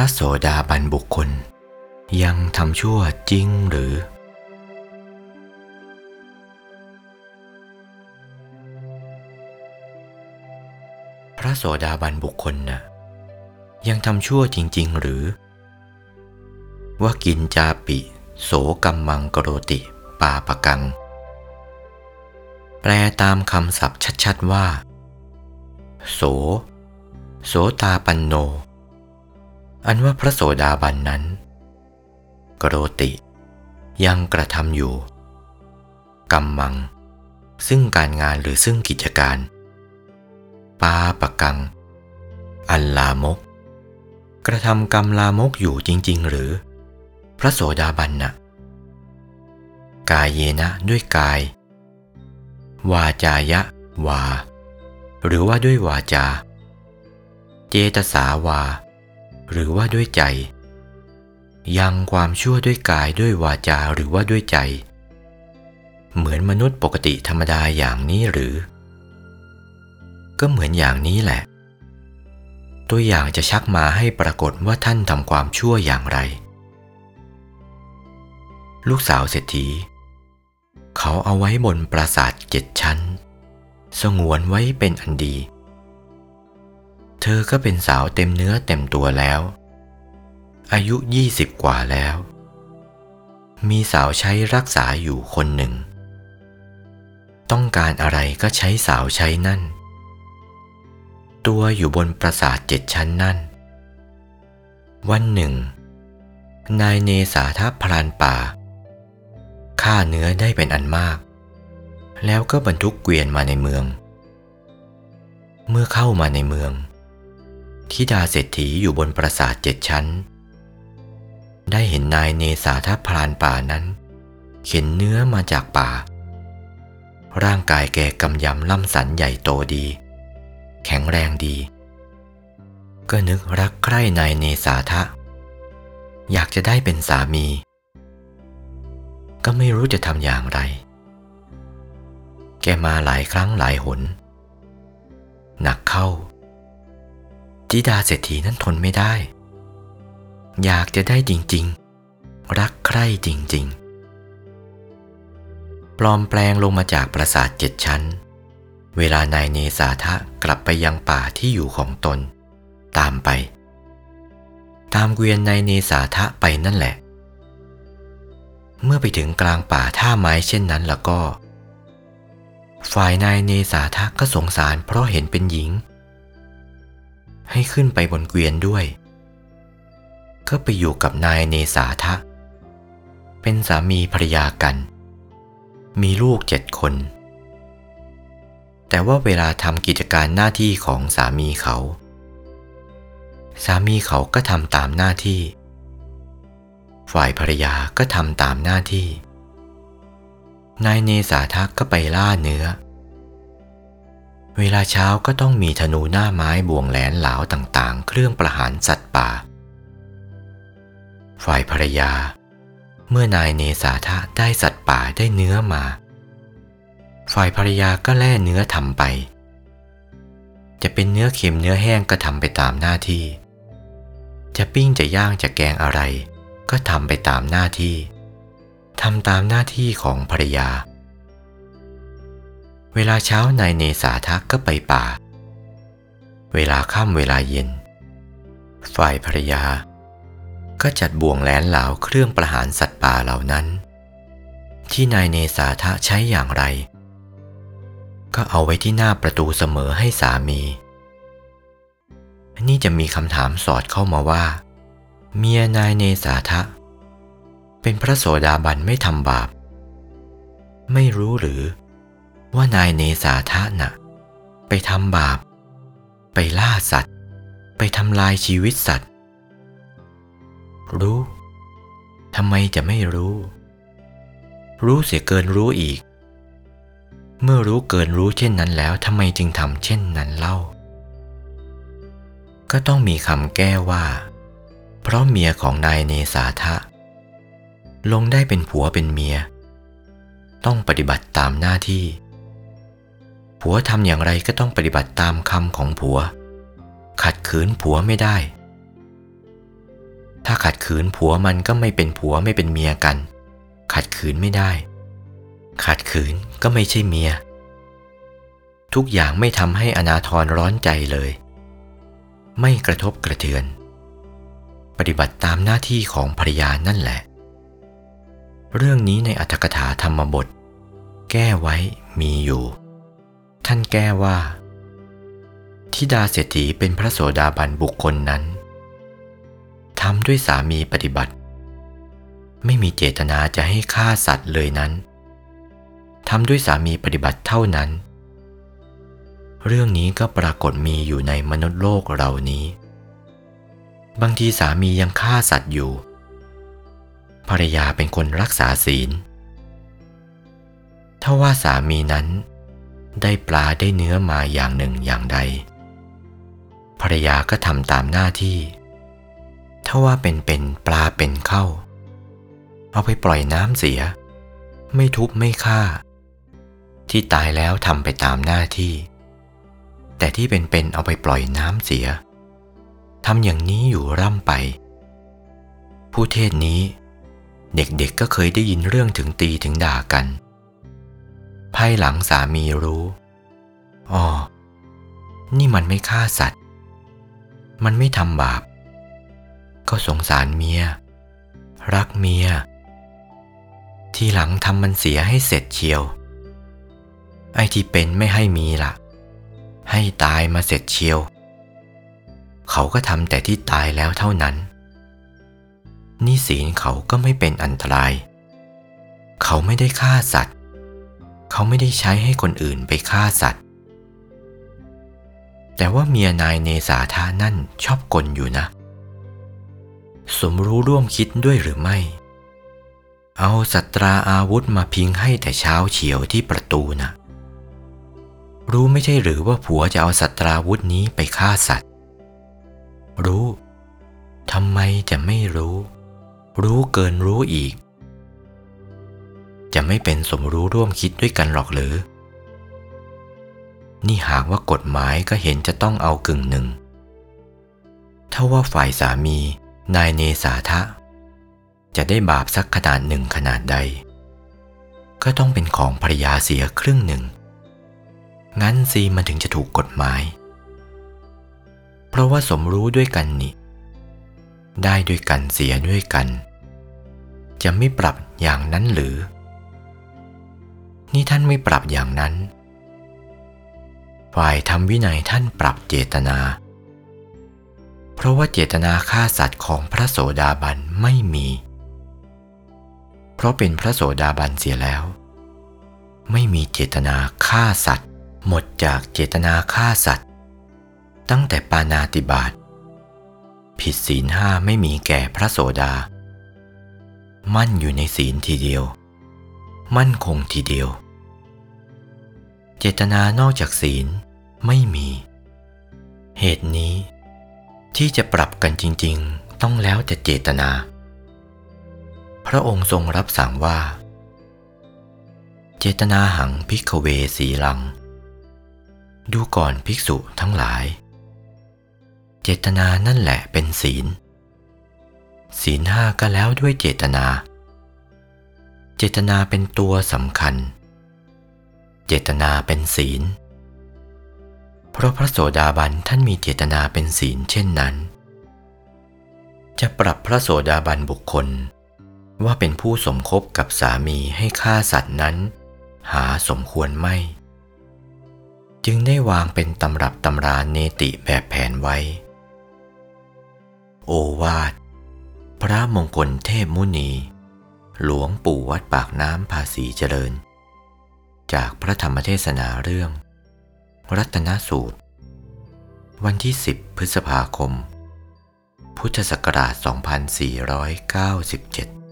ระโสดาบันบุคคล ยังทำชั่วจริงหรือ พระโสดาบันบุคคลน่ะยังทำชั่วจริง ๆ หรือ ว่ากินจาปิ โสกัมมังกโรติปาปะกัง แปลตามคำศัพท์ชัด ๆ ว่า โส โสตาปันโน อันว่าพระโสดาบันนั้น กโรติ ยังกระทำอยู่กัมมัง ซึ่งการงานหรือซึ่งกิจการ ปาปะกัง อันลามก กระทำกรรมลามกอยู่จริง ๆ หรือ พระโสดาบันนะ่ะกายเยนะด้วยกาย วาจายะ วา หรือว่าด้วยวาจา เจตสาวา หรือว่าด้วยใจ ยังความชั่วด้วยกายด้วยวาจาหรือว่าด้วยใจ เหมือนมนุษย์ปกติธรรมดาอย่างนี้หรือ ก็เหมือนอย่างนี้แหละ ตัวอย่างจะชักมาให้ปรากฏว่าท่านทำความชั่วอย่างไร ลูกสาวเศรษฐี เขาเอาไว้บนปราสาทเจ็ดชั้น สงวนไว้เป็นอันดี เธอก็เป็นสาวเต็มเนื้อเต็มตัวแล้ว อายุยี่สิบกว่าแล้ว มีสาวใช้รักษาอยู่คนหนึ่ง ต้องการอะไรก็ใช้สาวใช้นั่น ตัวอยู่บนปราสาทเจ็ดชั้นนั่น วันหนึ่ง นายเนสาทัพพรานป่าฆ่าเนื้อได้เป็นอันมาก แล้วก็บรรทุกเกวียนมาในเมือง เมื่อเข้ามาในเมือง ทิดาเศรษฐีอยู่บนปราสาทเจ็ดชั้น ได้เห็นนายเนสาทัพพรานป่านั้น เข็นเนื้อมาจากป่า ร่างกายแกกำยำล่ำสันใหญ่โตดี แข็งแรงดี ก็นึกรักใคร่นายเนสาทะ อยากจะได้เป็นสามี ก็ไม่รู้จะทำอย่างไร แกมาหลายครั้งหลายหน หนักเข้า ธิดาเศรษฐีนั้นทนไม่ได้ อยากจะได้จริงๆ รักใคร่จริงๆ ปลอมแปลงลงมาจากปราสาทเจ็ดชั้น เวลานายเนสาทะกลับไปยังป่าที่อยู่ของตน ตามไป ตามเกวียนนายเนสาทะไปนั่นแหละ เมื่อไปถึงกลางป่าท่าไม้เช่นนั้นแล้วก็ ฝ่ายนายเนสาทะก็สงสารเพราะเห็นเป็นหญิง ให้ขึ้นไปบนเกวียนด้วย ก็ไปอยู่กับนายเนสาทะ เป็นสามีภรรยากัน มีลูกเจ็ดคน แต่ว่าเวลาทำกิจการหน้าที่ของสามีเขา สามีเขาก็ทำตามหน้าที่ ฝ่ายภรรยาก็ทำตามหน้าที่ นายเนสาทะก็ไปล่าเนื้อ เวลาเช้าก็ต้องมีธนูหน้าไม้บ่วงแหลนเหลาต่างๆ เครื่องประหารสัตว์ป่า ฝ่ายภรรยา เมื่อนายเนสาทะได้สัตว์ป่าได้เนื้อมา ฝ่ายภรรยาก็แล่เนื้อทำไป จะเป็นเนื้อเค็มเนื้อแห้งก็ทำไปตามหน้าที่ จะปิ้งจะย่างจะแกงอะไร ก็ทำไปตามหน้าที่ทำตามหน้าที่ของภรรยา เวลาเช้านายเนสาทักก็ไปป่า เวลาค่ำเวลาเย็น ฝ่ายภรรยา ก็จัดบ่วงแหลนเหลาเครื่องประหารสัตว์ป่าเหล่านั้น ที่นายเนสาทะใช้อย่างไร ก็เอาไว้ที่หน้าประตูเสมอให้สามี นี่จะมีคำถามสอดเข้ามาว่า เมียนายเนสาทะ เป็นพระโสดาบันไม่ทำบาป ไม่รู้หรือ ว่านายเนสาทะนะ่ะ ไปทำบาป ไปล่าสัตว์ ไปทำลายชีวิตสัตว์ รู้ทำไมจะไม่รู้ รู้เสียเกินรู้อีก เมื่อรู้เกินรู้เช่นนั้นแล้วทำไมจึงทำเช่นนั้นเล่า ก็ต้องมีคำแก้ว่า เพราะเมียของนายเนสาทะ ลงได้เป็นผัวเป็นเมีย ต้องปฏิบัติตามหน้าที่ ผัวทำอย่างไรก็ต้องปฏิบัติตามคำของผัว ขัดขืนผัวไม่ได้ ถ้าขัดขืนผัวมันก็ไม่เป็นผัวไม่เป็นเมียกัน ขัดขืนไม่ได้ ขัดขืนก็ไม่ใช่เมีย ทุกอย่างไม่ทำให้อนาทรร้อนใจเลย ไม่กระทบกระเทือน ปฏิบัติตามหน้าที่ของภรรยานั่นแหละ เรื่องนี้ในอัตถกถาธรรมบท แก้ไว้มีอยู่ ท่านแก้ว่าทิดาเศรษฐีเป็นพระโสดาบันบุคคลนั้นทำด้วยสามีปฏิบัติ ไม่มีเจตนาจะให้ฆ่าสัตว์เลยนั้นทำด้วยสามีปฏิบัติเท่านั้น เรื่องนี้ก็ปรากฏมีอยู่ในมนุษย์โลกเรานี้ บางทีสามียังฆ่าสัตว์อยู่ ภรรยาเป็นคนรักษาศีลถ้าว่าสามีนั้น ได้ปลาได้เนื้อมาอย่างหนึ่งอย่างใด ภรรยาก็ทำตามหน้าที่ ถ้าว่าเป็นเป็นปลาเป็นเข้า เอาไปปล่อยน้ำเสีย ไม่ทุบไม่ฆ่า ที่ตายแล้วทำไปตามหน้าที่ แต่ที่เป็นเป็นเอาไปปล่อยน้ำเสียทำอย่างนี้อยู่ร่ำไป ผู้เทศนี้ เด็กๆก็เคยได้ยินเรื่องถึงตีถึงด่ากัน ภายหลังสามีรู้ อ๋อ นี่มันไม่ฆ่าสัตว์ มันไม่ทำบาป ก็สงสารเมีย รักเมีย ทีหลังทำมันเสียให้เสร็จเชียว ไอ้ที่เป็นไม่ให้มีละ่ะ ให้ตายมาเสร็จเชียว เขาก็ทำแต่ที่ตายแล้วเท่านั้น นี่ศีลเขาก็ไม่เป็นอันตราย เขาไม่ได้ฆ่าสัตว์ เขาไม่ได้ใช้ให้คนอื่นไปฆ่าสัตว์ แต่ว่าเมียนายเนสาธานั่นชอบกลอยู่นะ สมรู้ร่วมคิดด้วยหรือไม่ เอาสัตราอาวุธมาพิงให้แต่เช้าเฉียวที่ประตูนะรู้ไม่ใช่หรือว่าผัวจะเอาสัตราวุธนี้ไปฆ่าสัตว์ รู้ ทำไมจะไม่รู้ รู้เกินรู้อีก จะไม่เป็นสมรู้ร่วมคิดด้วยกันหรอกหรือ นี่หากว่ากฎหมายก็เห็นจะต้องเอากึ่งหนึ่ง ถ้าว่าฝ่ายสามี นายเนสาทะ จะได้บาปสักขนาดหนึ่งขนาดใด ก็ต้องเป็นของภรรยาเสียครึ่งหนึ่ง งั้นซีมันถึงจะถูกกฎหมาย เพราะว่าสมรู้ด้วยกันนี่ได้ด้วยกันเสียด้วยกัน จะไม่ปรับอย่างนั้นหรือ ท่านไม่ปรับอย่างนั้น ฝ่ายทำวินัยท่านปรับเจตนา เพราะว่าเจตนาฆ่าสัตว์ของพระโสดาบันไม่มี เพราะเป็นพระโสดาบันเสียแล้ว ไม่มีเจตนาฆ่าสัตว์ หมดจากเจตนาฆ่าสัตว์ ตั้งแต่ปานาติบาตผิดศีลห้าไม่มีแก่พระโสดา มั่นอยู่ในศีลทีเดียว มั่นคงทีเดียว เจตนานอกจากศีลไม่มี เหตุนี้ ที่จะปรับกันจริง ๆ ต้องแล้วแต่เจตนา พระองค์ทรงรับสั่งว่า เจตนาหังพิกเวสีลัง ดูก่อนภิกษุทั้งหลาย เจตนานั่นแหละเป็นศีล ศีลห้าก็แล้วด้วยเจตนา เจตนาเป็นตัวสำคัญ เจตนาเป็นศีล เพราะพระโสดาบันท่านมีเจตนาเป็นศีลเช่นนั้น จะปรับพระโสดาบันบุคคล ว่าเป็นผู้สมคบกับสามีให้ฆ่าสัตว์นั้น หาสมควรไม่ จึงได้วางเป็นตำรับตำราเนติแบบแผนไว้ โอวาท พระมงคลเทพมุนี หลวงปู่วัดปากน้ำภาษีเจริญ จากพระธรรมเทศนาเรื่อง รัตนสูตร วันที่ 10 พฤษภาคม พุทธศักราช 2497